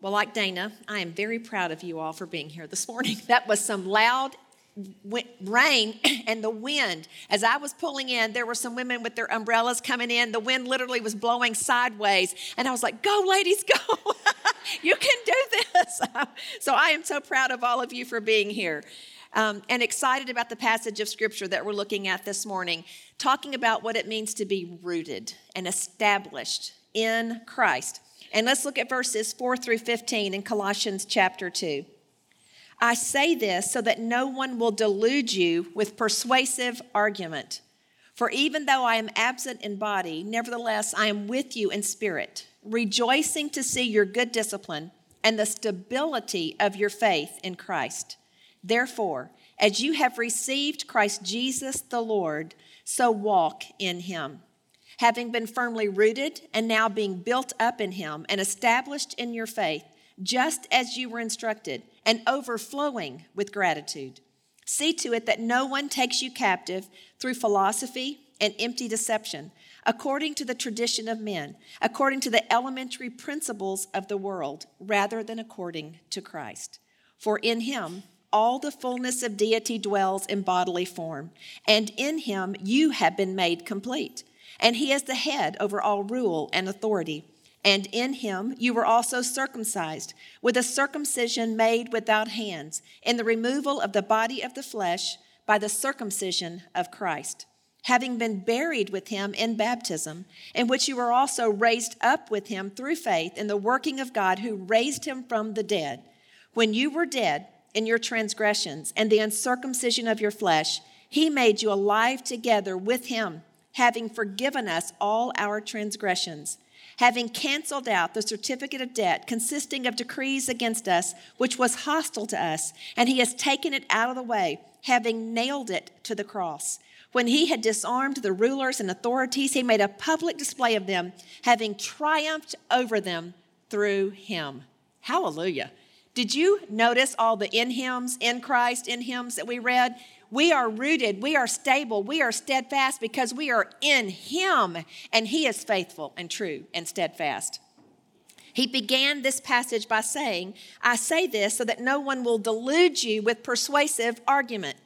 Well, like Dana, I am very proud of you all for being here this morning. That was some loud rain and the wind. As I was pulling in, there were some women with their umbrellas coming in. The wind literally was blowing sideways. And I was like, Go, ladies, go. you can do this. so I am so proud of all of you for being here. Um, and excited about the passage of scripture that we're looking at this morning, talking about what it means to be rooted and established in Christ. And let's look at verses 4 through 15 in Colossians chapter 2. I say this so that no one will delude you with persuasive argument. For even though I am absent in body, nevertheless I am with you in spirit, rejoicing to see your good discipline and the stability of your faith in Christ. Therefore, as you have received Christ Jesus the Lord, so walk in him having been firmly rooted and now being built up in Him and established in your faith, just as you were instructed, and overflowing with gratitude. See to it that no one takes you captive through philosophy and empty deception, according to the tradition of men, according to the elementary principles of the world, rather than according to Christ. For in Him, all the fullness of deity dwells in bodily form, and in him you have been made complete and he is the head over all rule and authority. And in him you were also circumcised with a circumcision made without hands, in the removal of the body of the flesh by the circumcision of Christ, having been buried with him in baptism, in which you were also raised up with him through faith in the working of God who raised him from the dead. When you were dead in your transgressions and the uncircumcision of your flesh, he made you alive together with him having forgiven us all our transgressions, having canceled out the certificate of debt consisting of decrees against us, which was hostile to us, and he has taken it out of the way, having nailed it to the cross. When he had disarmed the rulers and authorities, he made a public display of them, having triumphed over them through him. Hallelujah. Did you notice all the in hymns, in Christ, in hymns that we read? We are rooted, we are stable, we are steadfast because we are in Him and He is faithful and true and steadfast. He began this passage by saying, I say this so that no one will delude you with persuasive argument.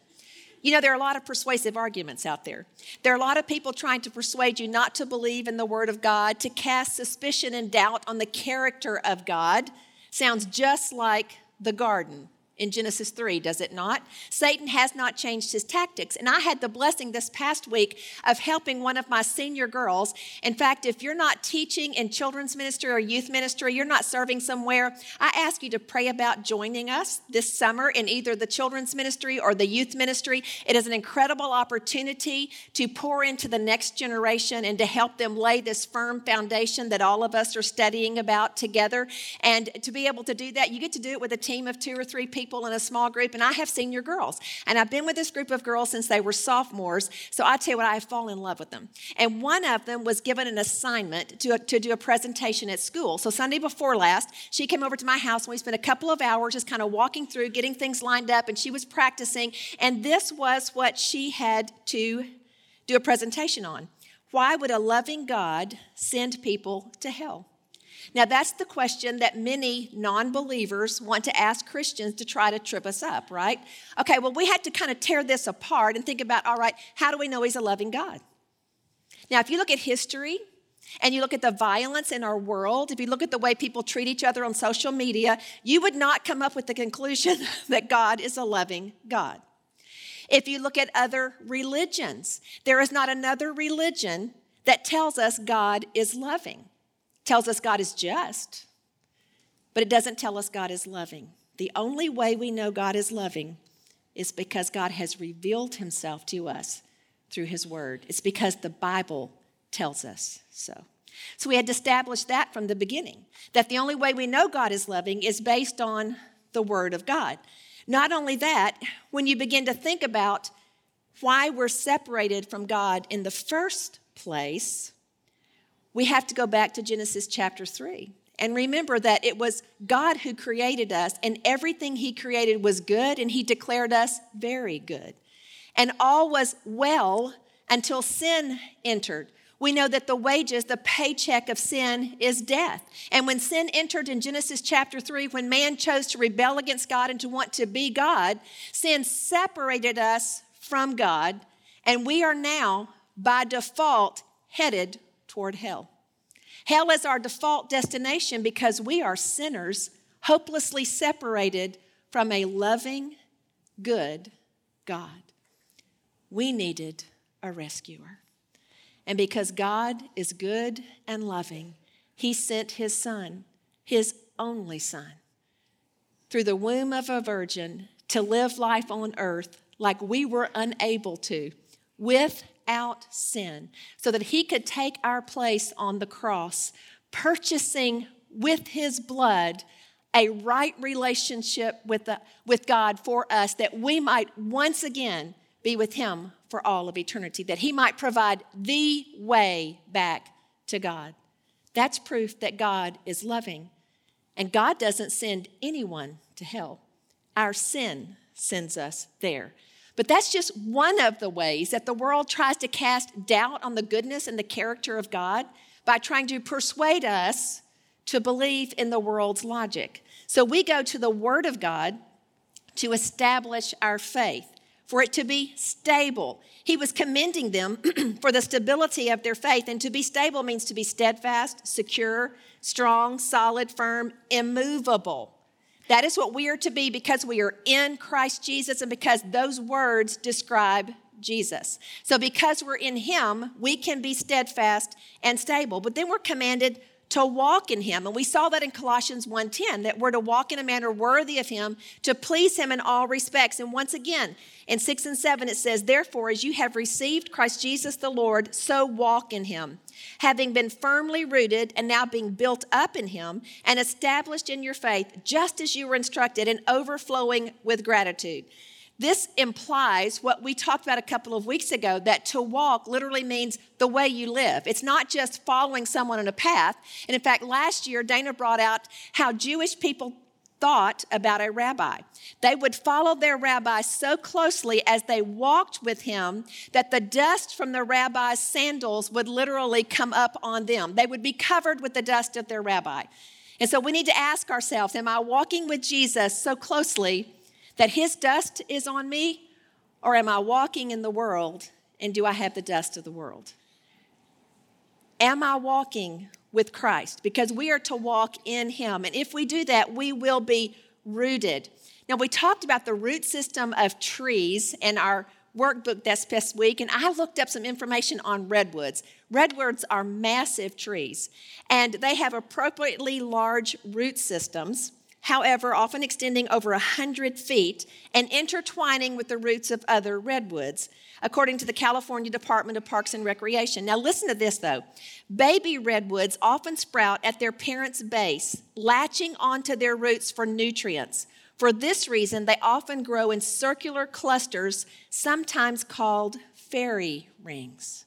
You know, there are a lot of persuasive arguments out there. There are a lot of people trying to persuade you not to believe in the Word of God, to cast suspicion and doubt on the character of God. Sounds just like the garden in Genesis 3, does it not? Satan has not changed his tactics. And I had the blessing this past week of helping one of my senior girls. In fact, if you're not teaching in children's ministry or youth ministry, you're not serving somewhere, I ask you to pray about joining us this summer in either the children's ministry or the youth ministry. It is an incredible opportunity to pour into the next generation and to help them lay this firm foundation that all of us are studying about together. And to be able to do that, you get to do it with a team of two or three people people in a small group, and I have senior girls. And I've been with this group of girls since they were sophomores. So I tell you what, I have fallen in love with them. And one of them was given an assignment to, to do a presentation at school. So Sunday before last, she came over to my house and we spent a couple of hours just kind of walking through, getting things lined up, and she was practicing. And this was what she had to do a presentation on. Why would a loving God send people to hell? Now, that's the question that many non believers want to ask Christians to try to trip us up, right? Okay, well, we had to kind of tear this apart and think about all right, how do we know He's a loving God? Now, if you look at history, and you look at the violence in our world, if you look at the way people treat each other on social media, you would not come up with the conclusion that God is a loving God. If you look at other religions, there is not another religion that tells us God is loving tells us God is just, but it doesn't tell us God is loving. The only way we know God is loving is because God has revealed himself to us through his word. It's because the Bible tells us so. So we had to establish that from the beginning that the only way we know God is loving is based on the word of God. Not only that, when you begin to think about why we're separated from God in the first place, we have to go back to Genesis chapter 3 and remember that it was God who created us, and everything He created was good, and He declared us very good. And all was well until sin entered, we know that the wages, the paycheck of sin, is death. And when sin entered in Genesis chapter 3, when man chose to rebel against God and to want to be God, sin separated us from God, and we are now, by default, headed toward hell. Hell is our default destination because we are sinners, hopelessly separated from a loving, good God. We needed a rescuer. And because God is good and loving, He sent His Son, His only Son, through the womb of a virgin to live life on earth like we were unable to, without sin, so that He could take our place on the cross, purchasing with His blood a right relationship with, the, with God for us that we might once again be with Him for all of eternity, that He might provide the way back to God. That's proof that God is loving. And God doesn't send anyone to hell, our sin sends us there. But that's just one of the ways that the world tries to cast doubt on the goodness and the character of God by trying to persuade us to believe in the world's logic. So we go to the Word of God to establish our faith for it to be stable. He was commending them for the stability of their faith. And to be stable means to be steadfast, secure, strong, solid, firm, immovable. That is what we are to be because we are in Christ Jesus and because those words describe Jesus. So, because we're in Him, we can be steadfast and stable. But then we're commanded to walk in him. And we saw that in Colossians 1:10 that we're to walk in a manner worthy of him, to please him in all respects. And once again, in 6 and 7 it says, "Therefore as you have received Christ Jesus the Lord, so walk in him, having been firmly rooted and now being built up in him and established in your faith, just as you were instructed and overflowing with gratitude." This implies what we talked about a couple of weeks ago that to walk literally means the way you live. It's not just following someone on a path. And in fact, last year, Dana brought out how Jewish people thought about a rabbi. They would follow their rabbi so closely as they walked with him that the dust from the rabbi's sandals would literally come up on them. They would be covered with the dust of their rabbi. And so we need to ask ourselves Am I walking with Jesus so closely that his dust is on me? Or am I walking in the world and do I have the dust of the world? Am I walking with Christ? Because we are to walk in him. And if we do that, we will be rooted. Now, we talked about the root system of trees in our workbook this past week, and I looked up some information on redwoods. Redwoods are massive trees, and they have appropriately large root systems however, often extending over a 100 feet and intertwining with the roots of other redwoods, according to the California Department of Parks and Recreation. Now, listen to this though. Baby redwoods often sprout at their parent's base, latching onto their roots for nutrients. For this reason, they often grow in circular clusters, sometimes called fairy rings.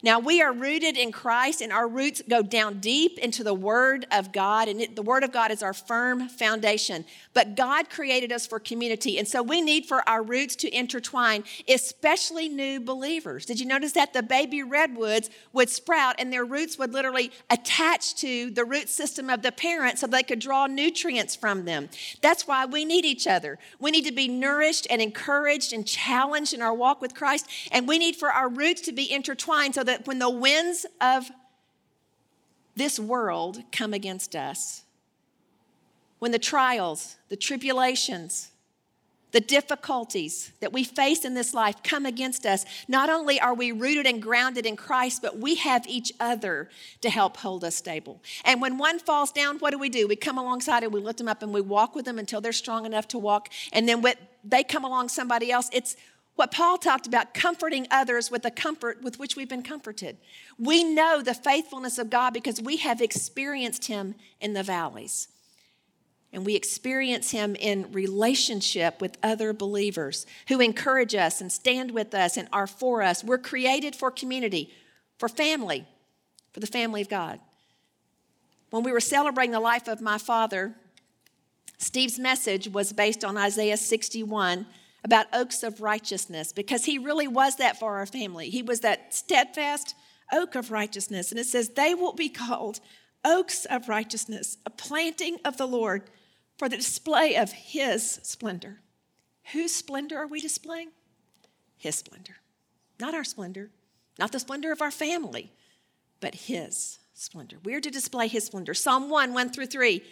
Now, we are rooted in Christ, and our roots go down deep into the Word of God, and it, the Word of God is our firm foundation. But God created us for community, and so we need for our roots to intertwine, especially new believers. Did you notice that? The baby redwoods would sprout, and their roots would literally attach to the root system of the parent so they could draw nutrients from them. That's why we need each other. We need to be nourished and encouraged and challenged in our walk with Christ, and we need for our roots to be intertwined so that when the winds of this world come against us, when the trials, the tribulations, the difficulties that we face in this life come against us, not only are we rooted and grounded in Christ, but we have each other to help hold us stable. And when one falls down, what do we do? We come alongside and we lift them up and we walk with them until they're strong enough to walk. And then when they come along somebody else, it's what Paul talked about, comforting others with the comfort with which we've been comforted. We know the faithfulness of God because we have experienced Him in the valleys. And we experience Him in relationship with other believers who encourage us and stand with us and are for us. We're created for community, for family, for the family of God. When we were celebrating the life of my father, Steve's message was based on Isaiah 61 about oaks of righteousness because he really was that for our family. He was that steadfast, oak of righteousness. And it says, They will be called oaks of righteousness, a planting of the Lord for the display of his splendor. Whose splendor are we displaying? His splendor. Not our splendor, not the splendor of our family, but his splendor. We're to display his splendor. Psalm 1 1 through 3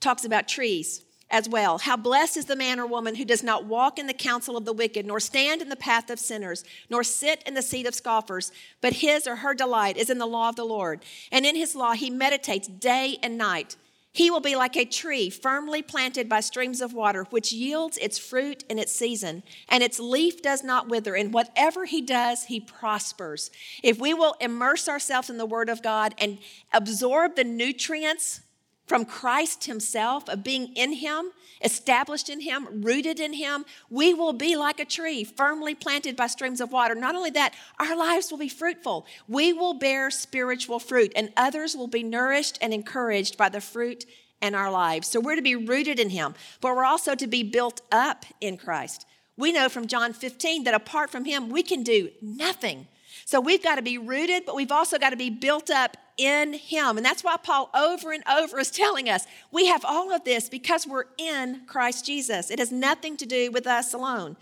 talks about trees as well. How blessed is the man or woman who does not walk in the counsel of the wicked, nor stand in the path of sinners, nor sit in the seat of scoffers, but his or her delight is in the law of the Lord. And in his law he meditates day and night. He will be like a tree firmly planted by streams of water, which yields its fruit in its season, and its leaf does not wither. And whatever he does, he prospers. If we will immerse ourselves in the Word of God and absorb the nutrients from Christ Himself, of being in Him, established in Him, rooted in Him, we will be like a tree firmly planted by streams of water. Not only that, our lives will be fruitful. We will bear spiritual fruit, and others will be nourished and encouraged by the fruit in our lives. So we're to be rooted in Him, but we're also to be built up in Christ. We know from John 15 that apart from Him, we can do nothing. So we've got to be rooted, but we've also got to be built up in Him. And that's why Paul over and over is telling us we have all of this because we're in Christ Jesus. It has nothing to do with us alone.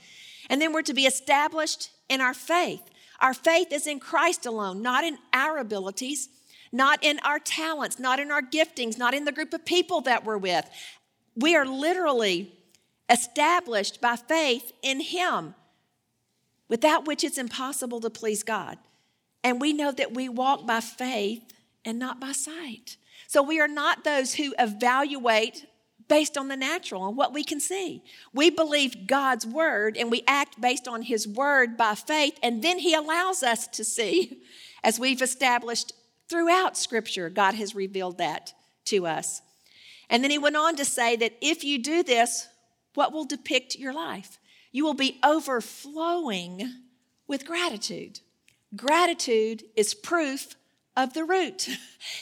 And then we're to be established in our faith. Our faith is in Christ alone, not in our abilities, not in our talents, not in our giftings, not in the group of people that we're with. We are literally established by faith in Him, without which it's impossible to please God. And we know that we walk by faith and not by sight. So we are not those who evaluate based on the natural and what we can see. We believe God's word and we act based on his word by faith, and then he allows us to see, as we've established throughout scripture, God has revealed that to us. And then he went on to say that if you do this, what will depict your life? You will be overflowing with gratitude. Gratitude is proof of the root.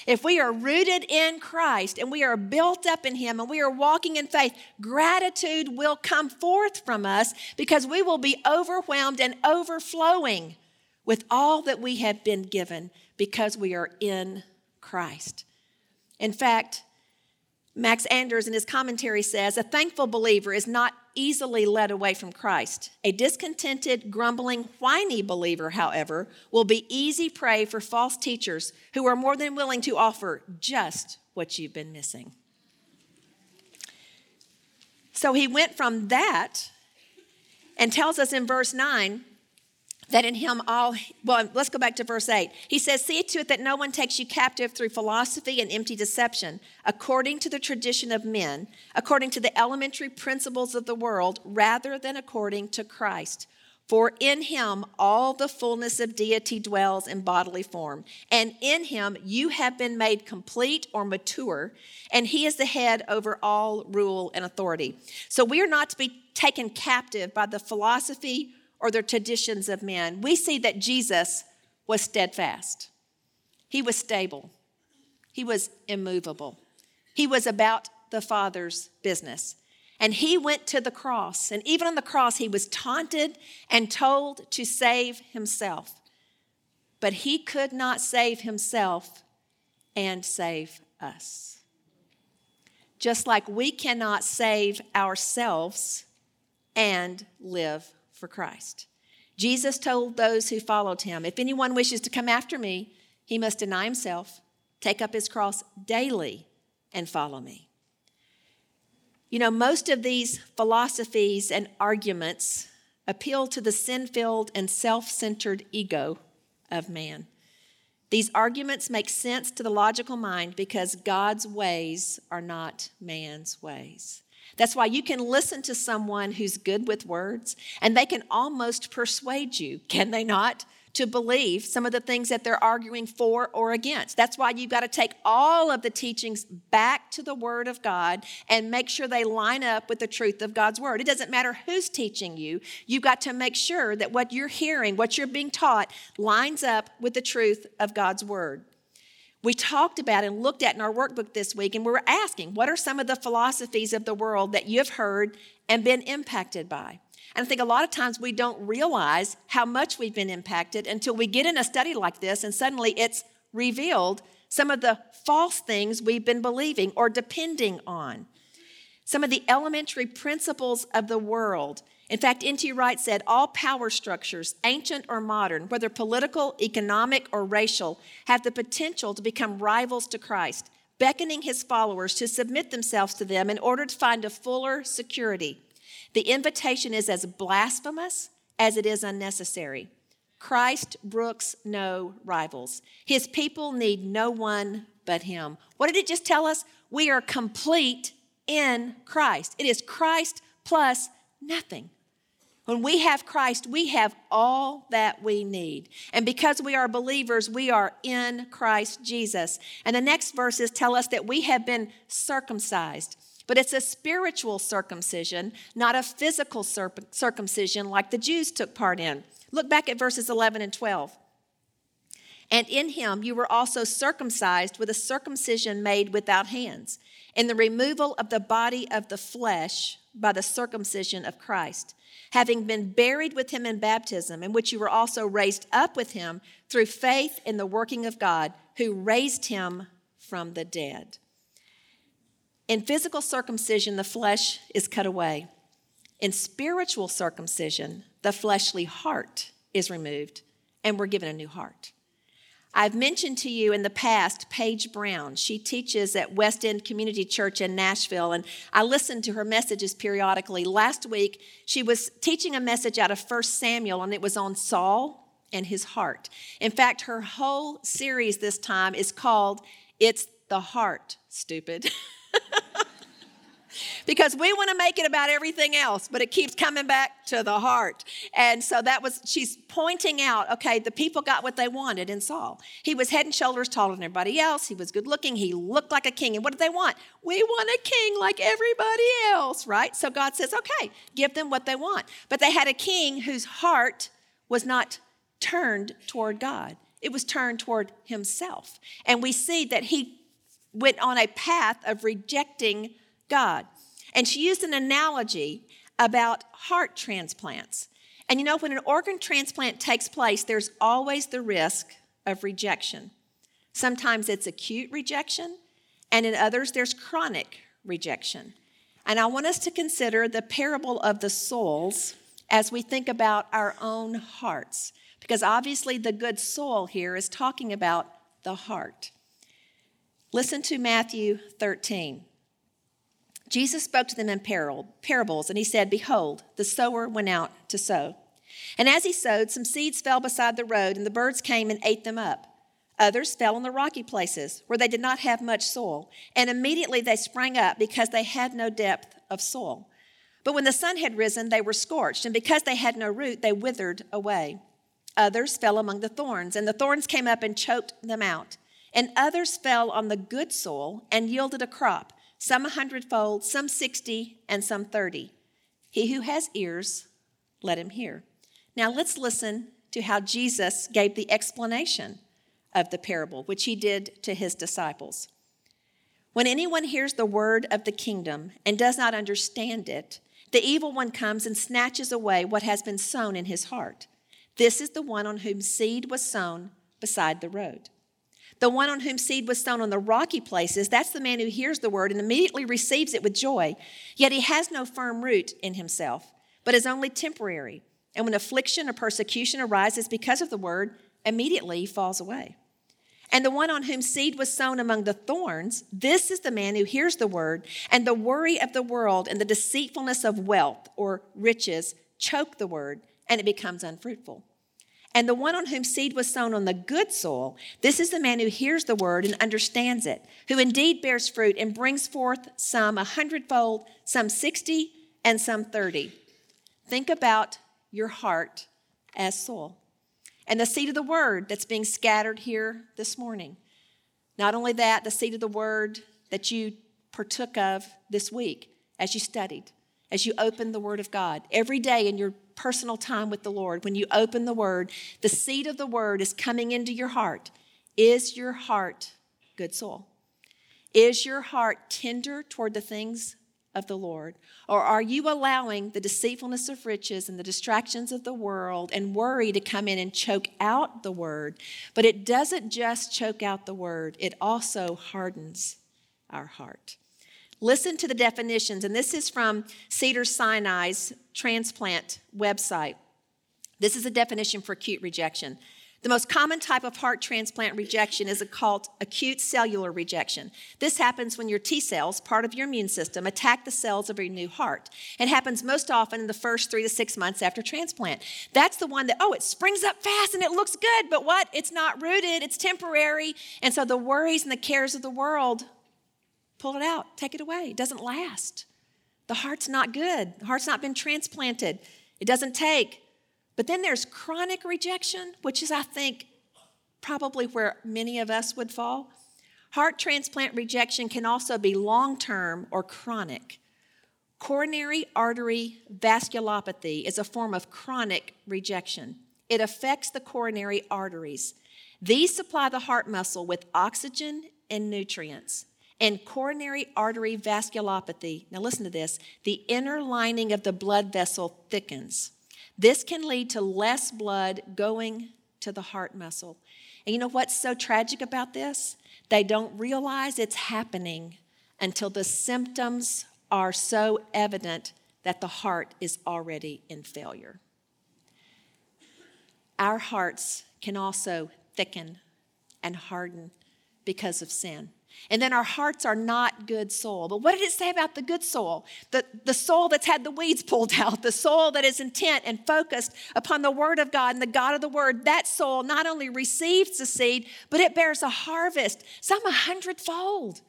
If we are rooted in Christ and we are built up in Him and we are walking in faith, gratitude will come forth from us because we will be overwhelmed and overflowing with all that we have been given because we are in Christ. In fact, Max Anders in his commentary says a thankful believer is not easily led away from Christ. A discontented, grumbling, whiny believer, however, will be easy prey for false teachers who are more than willing to offer just what you've been missing. So he went from that and tells us in verse 9 that in him all, well, let's go back to verse 8. He says, See to it that no one takes you captive through philosophy and empty deception, according to the tradition of men, according to the elementary principles of the world, rather than according to Christ. For in him all the fullness of deity dwells in bodily form, and in him you have been made complete or mature, and he is the head over all rule and authority. So we are not to be taken captive by the philosophy or the traditions of men. We see that Jesus was steadfast, he was stable, he was immovable, he was about the Father's business. And he went to the cross, and even on the cross, he was taunted and told to save himself. But he could not save himself and save us. Just like we cannot save ourselves and live for Christ. Jesus told those who followed him, If anyone wishes to come after me, he must deny himself, take up his cross daily, and follow me. You know, most of these philosophies and arguments appeal to the sin filled and self centered ego of man. These arguments make sense to the logical mind because God's ways are not man's ways. That's why you can listen to someone who's good with words and they can almost persuade you, can they not? To believe some of the things that they're arguing for or against. That's why you've got to take all of the teachings back to the Word of God and make sure they line up with the truth of God's Word. It doesn't matter who's teaching you, you've got to make sure that what you're hearing, what you're being taught, lines up with the truth of God's Word. We talked about and looked at in our workbook this week, and we were asking, what are some of the philosophies of the world that you've heard and been impacted by? And I think a lot of times we don't realize how much we've been impacted until we get in a study like this and suddenly it's revealed some of the false things we've been believing or depending on. Some of the elementary principles of the world. In fact, N.T. Wright said all power structures, ancient or modern, whether political, economic, or racial, have the potential to become rivals to Christ, beckoning his followers to submit themselves to them in order to find a fuller security. The invitation is as blasphemous as it is unnecessary. Christ brooks no rivals. His people need no one but him. What did it just tell us? We are complete in Christ. It is Christ plus nothing. When we have Christ, we have all that we need. And because we are believers, we are in Christ Jesus. And the next verses tell us that we have been circumcised. But it's a spiritual circumcision, not a physical circumcision like the Jews took part in. Look back at verses 11 and 12. And in him you were also circumcised with a circumcision made without hands, in the removal of the body of the flesh by the circumcision of Christ, having been buried with him in baptism, in which you were also raised up with him through faith in the working of God, who raised him from the dead. In physical circumcision, the flesh is cut away. In spiritual circumcision, the fleshly heart is removed, and we're given a new heart. I've mentioned to you in the past Paige Brown. She teaches at West End Community Church in Nashville, and I listen to her messages periodically. Last week, she was teaching a message out of 1 Samuel, and it was on Saul and his heart. In fact, her whole series this time is called It's the Heart, Stupid. because we want to make it about everything else, but it keeps coming back to the heart. And so that was, she's pointing out, okay, the people got what they wanted in Saul. He was head and shoulders taller than everybody else. He was good looking. He looked like a king. And what did they want? We want a king like everybody else, right? So God says, okay, give them what they want. But they had a king whose heart was not turned toward God. It was turned toward himself. And we see that he went on a path of rejecting God. And she used an analogy about heart transplants. And you know, when an organ transplant takes place, there's always the risk of rejection. Sometimes it's acute rejection, and in others, there's chronic rejection. And I want us to consider the parable of the souls as we think about our own hearts, because obviously the good soul here is talking about the heart. Listen to Matthew 13. Jesus spoke to them in parables, and he said, Behold, the sower went out to sow. And as he sowed, some seeds fell beside the road, and the birds came and ate them up. Others fell on the rocky places, where they did not have much soil, and immediately they sprang up because they had no depth of soil. But when the sun had risen, they were scorched, and because they had no root, they withered away. Others fell among the thorns, and the thorns came up and choked them out. And others fell on the good soil and yielded a crop, some a hundredfold, some sixty, and some thirty. He who has ears, let him hear. Now let's listen to how Jesus gave the explanation of the parable, which he did to his disciples. When anyone hears the word of the kingdom and does not understand it, the evil one comes and snatches away what has been sown in his heart. This is the one on whom seed was sown beside the road. The one on whom seed was sown on the rocky places, that's the man who hears the word and immediately receives it with joy. Yet he has no firm root in himself, but is only temporary. And when affliction or persecution arises because of the word, immediately he falls away. And the one on whom seed was sown among the thorns, this is the man who hears the word, and the worry of the world and the deceitfulness of wealth or riches choke the word, and it becomes unfruitful. And the one on whom seed was sown on the good soil, this is the man who hears the word and understands it, who indeed bears fruit and brings forth some a hundredfold, some sixty, and some thirty. Think about your heart as soil and the seed of the word that's being scattered here this morning. Not only that, the seed of the word that you partook of this week as you studied, as you opened the word of God. Every day in your personal time with the Lord, when you open the Word, the seed of the Word is coming into your heart. Is your heart good soul? Is your heart tender toward the things of the Lord? Or are you allowing the deceitfulness of riches and the distractions of the world and worry to come in and choke out the word? But it doesn't just choke out the word, it also hardens our heart. Listen to the definitions, and this is from Cedars-Sinai's transplant website. This is a definition for acute rejection. The most common type of heart transplant rejection is called acute cellular rejection. This happens when your T cells, part of your immune system, attack the cells of your new heart. It happens most often in the first three to six months after transplant. That's the one that, oh, it springs up fast and it looks good, but what? It's not rooted, it's temporary. And so the worries and the cares of the world pull it out, take it away. It doesn't last. The heart's not good, the heart's not been transplanted. It doesn't take. But then there's chronic rejection, which is, I think, probably where many of us would fall. Heart transplant rejection can also be long term or chronic. Coronary artery vasculopathy is a form of chronic rejection. It affects the coronary arteries. These supply the heart muscle with oxygen and nutrients. And coronary artery vasculopathy, now listen to this, the inner lining of the blood vessel thickens. This can lead to less blood going to the heart muscle. And you know what's so tragic about this? They don't realize it's happening until the symptoms are so evident that the heart is already in failure. Our hearts can also thicken and harden because of sin. And then our hearts are not good soil. But what did it say about the good soil? The, the soil that's had the weeds pulled out, the soil that is intent and focused upon the Word of God and the God of the Word. That soil not only receives the seed, but it bears a harvest, some a hundredfold.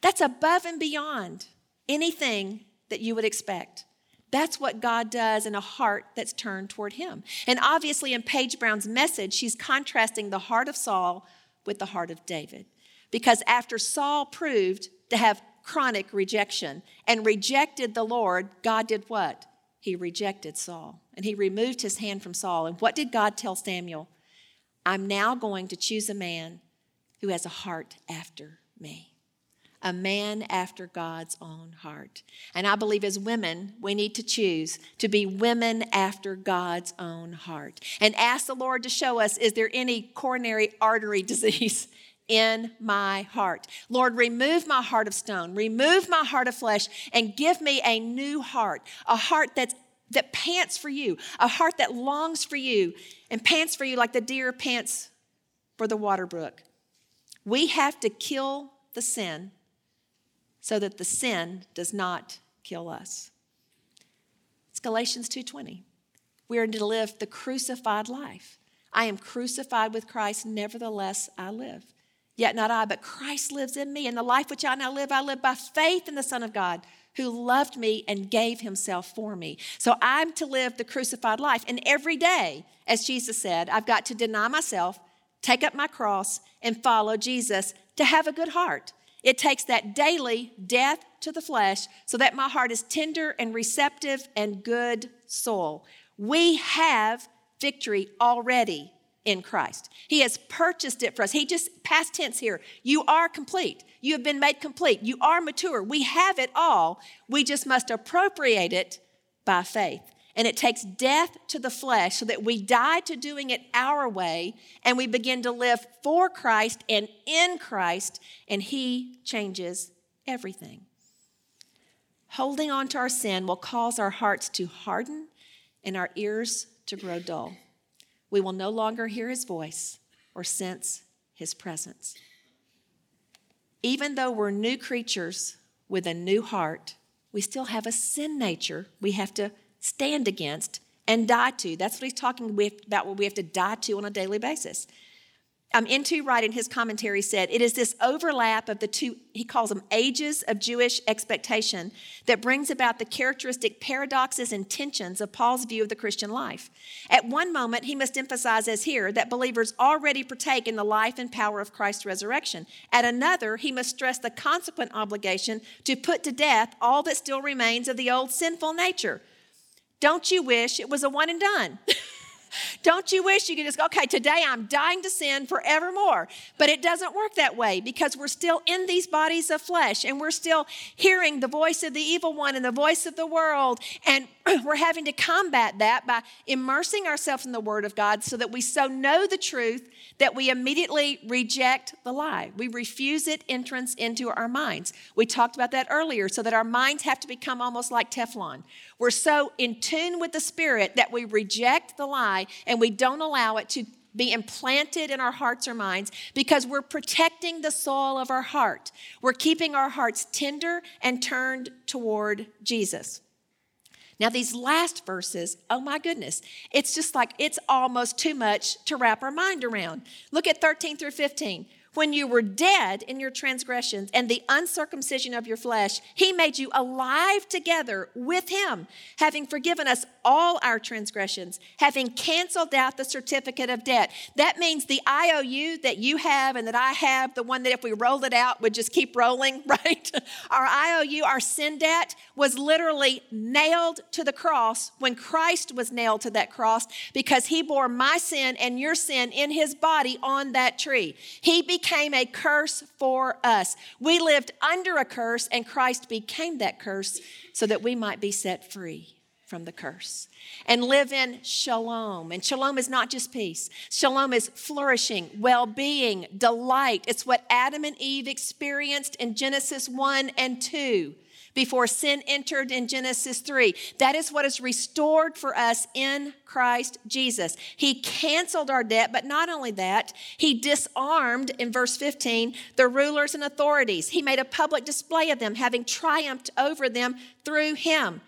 That's above and beyond anything that you would expect. That's what God does in a heart that's turned toward Him. And obviously, in Paige Brown's message, she's contrasting the heart of Saul with the heart of David. Because after Saul proved to have chronic rejection and rejected the Lord, God did what? He rejected Saul and he removed his hand from Saul. And what did God tell Samuel? I'm now going to choose a man who has a heart after me. A man after God's own heart. And I believe as women, we need to choose to be women after God's own heart and ask the Lord to show us is there any coronary artery disease in my heart. Lord, remove my heart of stone, remove my heart of flesh, and give me a new heart, a heart that's that pants for you, a heart that longs for you and pants for you like the deer pants for the water brook. We have to kill the sin so that the sin does not kill us. It's Galatians 2:20. We are to live the crucified life. I am crucified with Christ, nevertheless I live. Yet not I, but Christ lives in me. And the life which I now live, I live by faith in the Son of God who loved me and gave himself for me. So I'm to live the crucified life. And every day, as Jesus said, I've got to deny myself, take up my cross, and follow Jesus to have a good heart. It takes that daily death to the flesh so that my heart is tender and receptive and good soul. We have victory already in Christ. He has purchased it for us. He just, past tense here, you are complete. You have been made complete. You are mature. We have it all. We just must appropriate it by faith. And it takes death to the flesh so that we die to doing it our way and we begin to live for Christ and in Christ, and He changes everything. Holding on to our sin will cause our hearts to harden and our ears to grow dull we will no longer hear his voice or sense his presence. Even though we're new creatures with a new heart, we still have a sin nature we have to stand against and die to. That's what he's talking about, what we have to die to on a daily basis um, N.T. Wright in his commentary said, It is this overlap of the two, he calls them ages of Jewish expectation, that brings about the characteristic paradoxes and tensions of Paul's view of the Christian life. At one moment, he must emphasize, as here, that believers already partake in the life and power of Christ's resurrection. At another, he must stress the consequent obligation to put to death all that still remains of the old sinful nature. Don't you wish it was a one and done? Don't you wish you could just go, okay, today I'm dying to sin forevermore? But it doesn't work that way because we're still in these bodies of flesh and we're still hearing the voice of the evil one and the voice of the world. And we're having to combat that by immersing ourselves in the Word of God so that we so know the truth that we immediately reject the lie. We refuse it entrance into our minds. We talked about that earlier, so that our minds have to become almost like Teflon. We're so in tune with the Spirit that we reject the lie and we don't allow it to be implanted in our hearts or minds because we're protecting the soul of our heart. We're keeping our hearts tender and turned toward Jesus. Now, these last verses, oh my goodness, it's just like it's almost too much to wrap our mind around. Look at 13 through 15 when you were dead in your transgressions and the uncircumcision of your flesh, he made you alive together with him, having forgiven us all our transgressions, having canceled out the certificate of debt. That means the IOU that you have and that I have, the one that if we rolled it out would just keep rolling, right? Our IOU, our sin debt, was literally nailed to the cross when Christ was nailed to that cross because he bore my sin and your sin in his body on that tree. He became became a curse for us. We lived under a curse, and Christ became that curse so that we might be set free from the curse and live in shalom. And shalom is not just peace, shalom is flourishing, well being, delight. It's what Adam and Eve experienced in Genesis 1 and 2 before sin entered in Genesis 3. That is what is restored for us in Christ Jesus. He canceled our debt, but not only that, he disarmed, in verse 15, the rulers and authorities. He made a public display of them, having triumphed over them through him.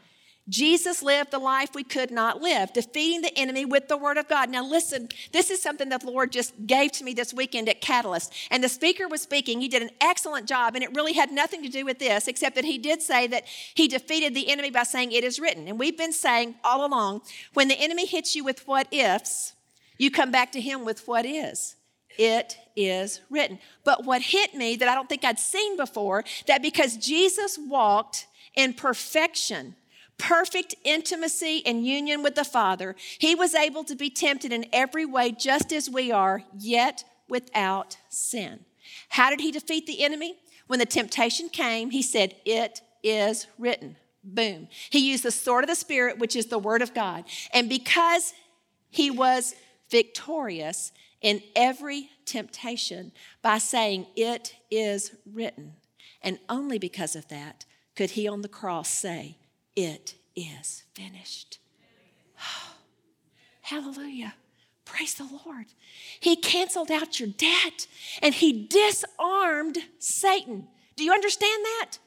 Jesus lived the life we could not live, defeating the enemy with the word of God. Now, listen, this is something that the Lord just gave to me this weekend at Catalyst. And the speaker was speaking. He did an excellent job, and it really had nothing to do with this, except that he did say that he defeated the enemy by saying, It is written. And we've been saying all along when the enemy hits you with what ifs, you come back to him with what is. It is written. But what hit me that I don't think I'd seen before, that because Jesus walked in perfection, perfect intimacy and union with the Father, he was able to be tempted in every way just as we are, yet without sin. How did he defeat the enemy? When the temptation came, he said, It is written. Boom. He used the sword of the Spirit, which is the Word of God. And because he was victorious in every temptation by saying, It is written, and only because of that could he on the cross say, it is finished. hallelujah. Praise the Lord. He canceled out your debt and he disarmed Satan. Do you understand that?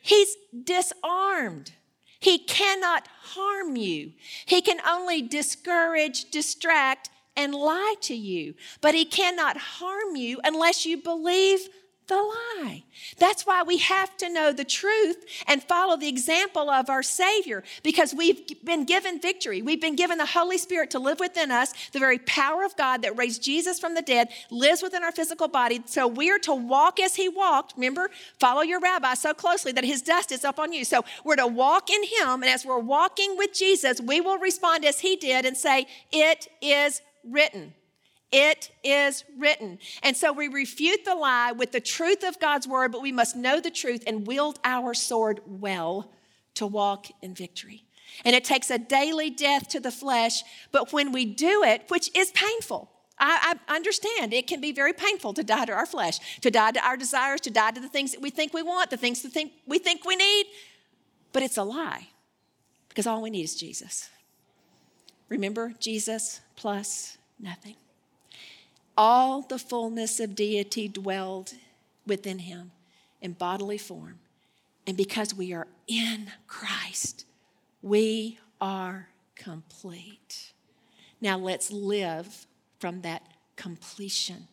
He's disarmed. He cannot harm you. He can only discourage, distract, and lie to you. But he cannot harm you unless you believe the lie. That's why we have to know the truth and follow the example of our Savior because we've been given victory. We've been given the Holy Spirit to live within us. The very power of God that raised Jesus from the dead lives within our physical body. So we are to walk as He walked. Remember, follow your rabbi so closely that His dust is up on you. So we're to walk in Him. And as we're walking with Jesus, we will respond as He did and say, It is written. It is written. And so we refute the lie with the truth of God's word, but we must know the truth and wield our sword well to walk in victory. And it takes a daily death to the flesh, but when we do it, which is painful, I, I, understand it can be very painful to die to our flesh, to die to our desires, to die to the things that we think we want, the things that think, we think we need, but it's a lie because all we need is Jesus. Remember, Jesus plus nothing all the fullness of deity dwelled within him in bodily form. And because we are in Christ, we are complete. Now let's live from that completion,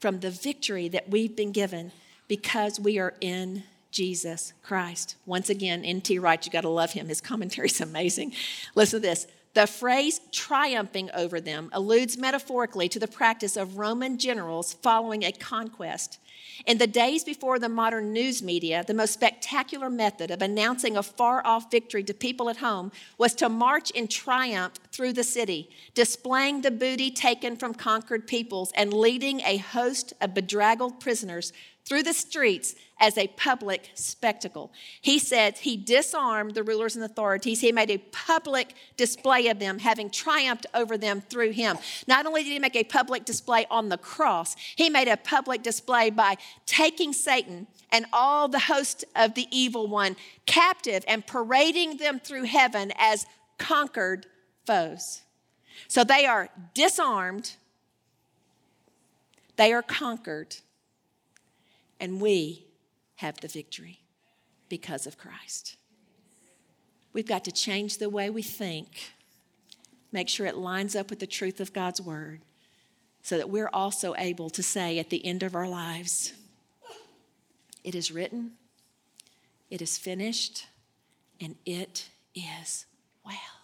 from the victory that we've been given because we are in Jesus Christ. Once again, N.T. Wright, you got to love him. His commentary is amazing. Listen to this The phrase triumphing over them alludes metaphorically to the practice of Roman generals following a conquest. In the days before the modern news media, the most spectacular method of announcing a far off victory to people at home was to march in triumph through the city, displaying the booty taken from conquered peoples and leading a host of bedraggled prisoners through the streets as a public spectacle. He said he disarmed the rulers and authorities. He made a public display of them, having triumphed over them through him. Not only did he make a public display on the cross, he made a public display by taking Satan and all the host of the evil one captive and parading them through heaven as conquered foes. So they are disarmed, they are conquered and we have the victory because of Christ. We've got to change the way we think, make sure it lines up with the truth of God's word, so that we're also able to say at the end of our lives, It is written, it is finished, and it is well.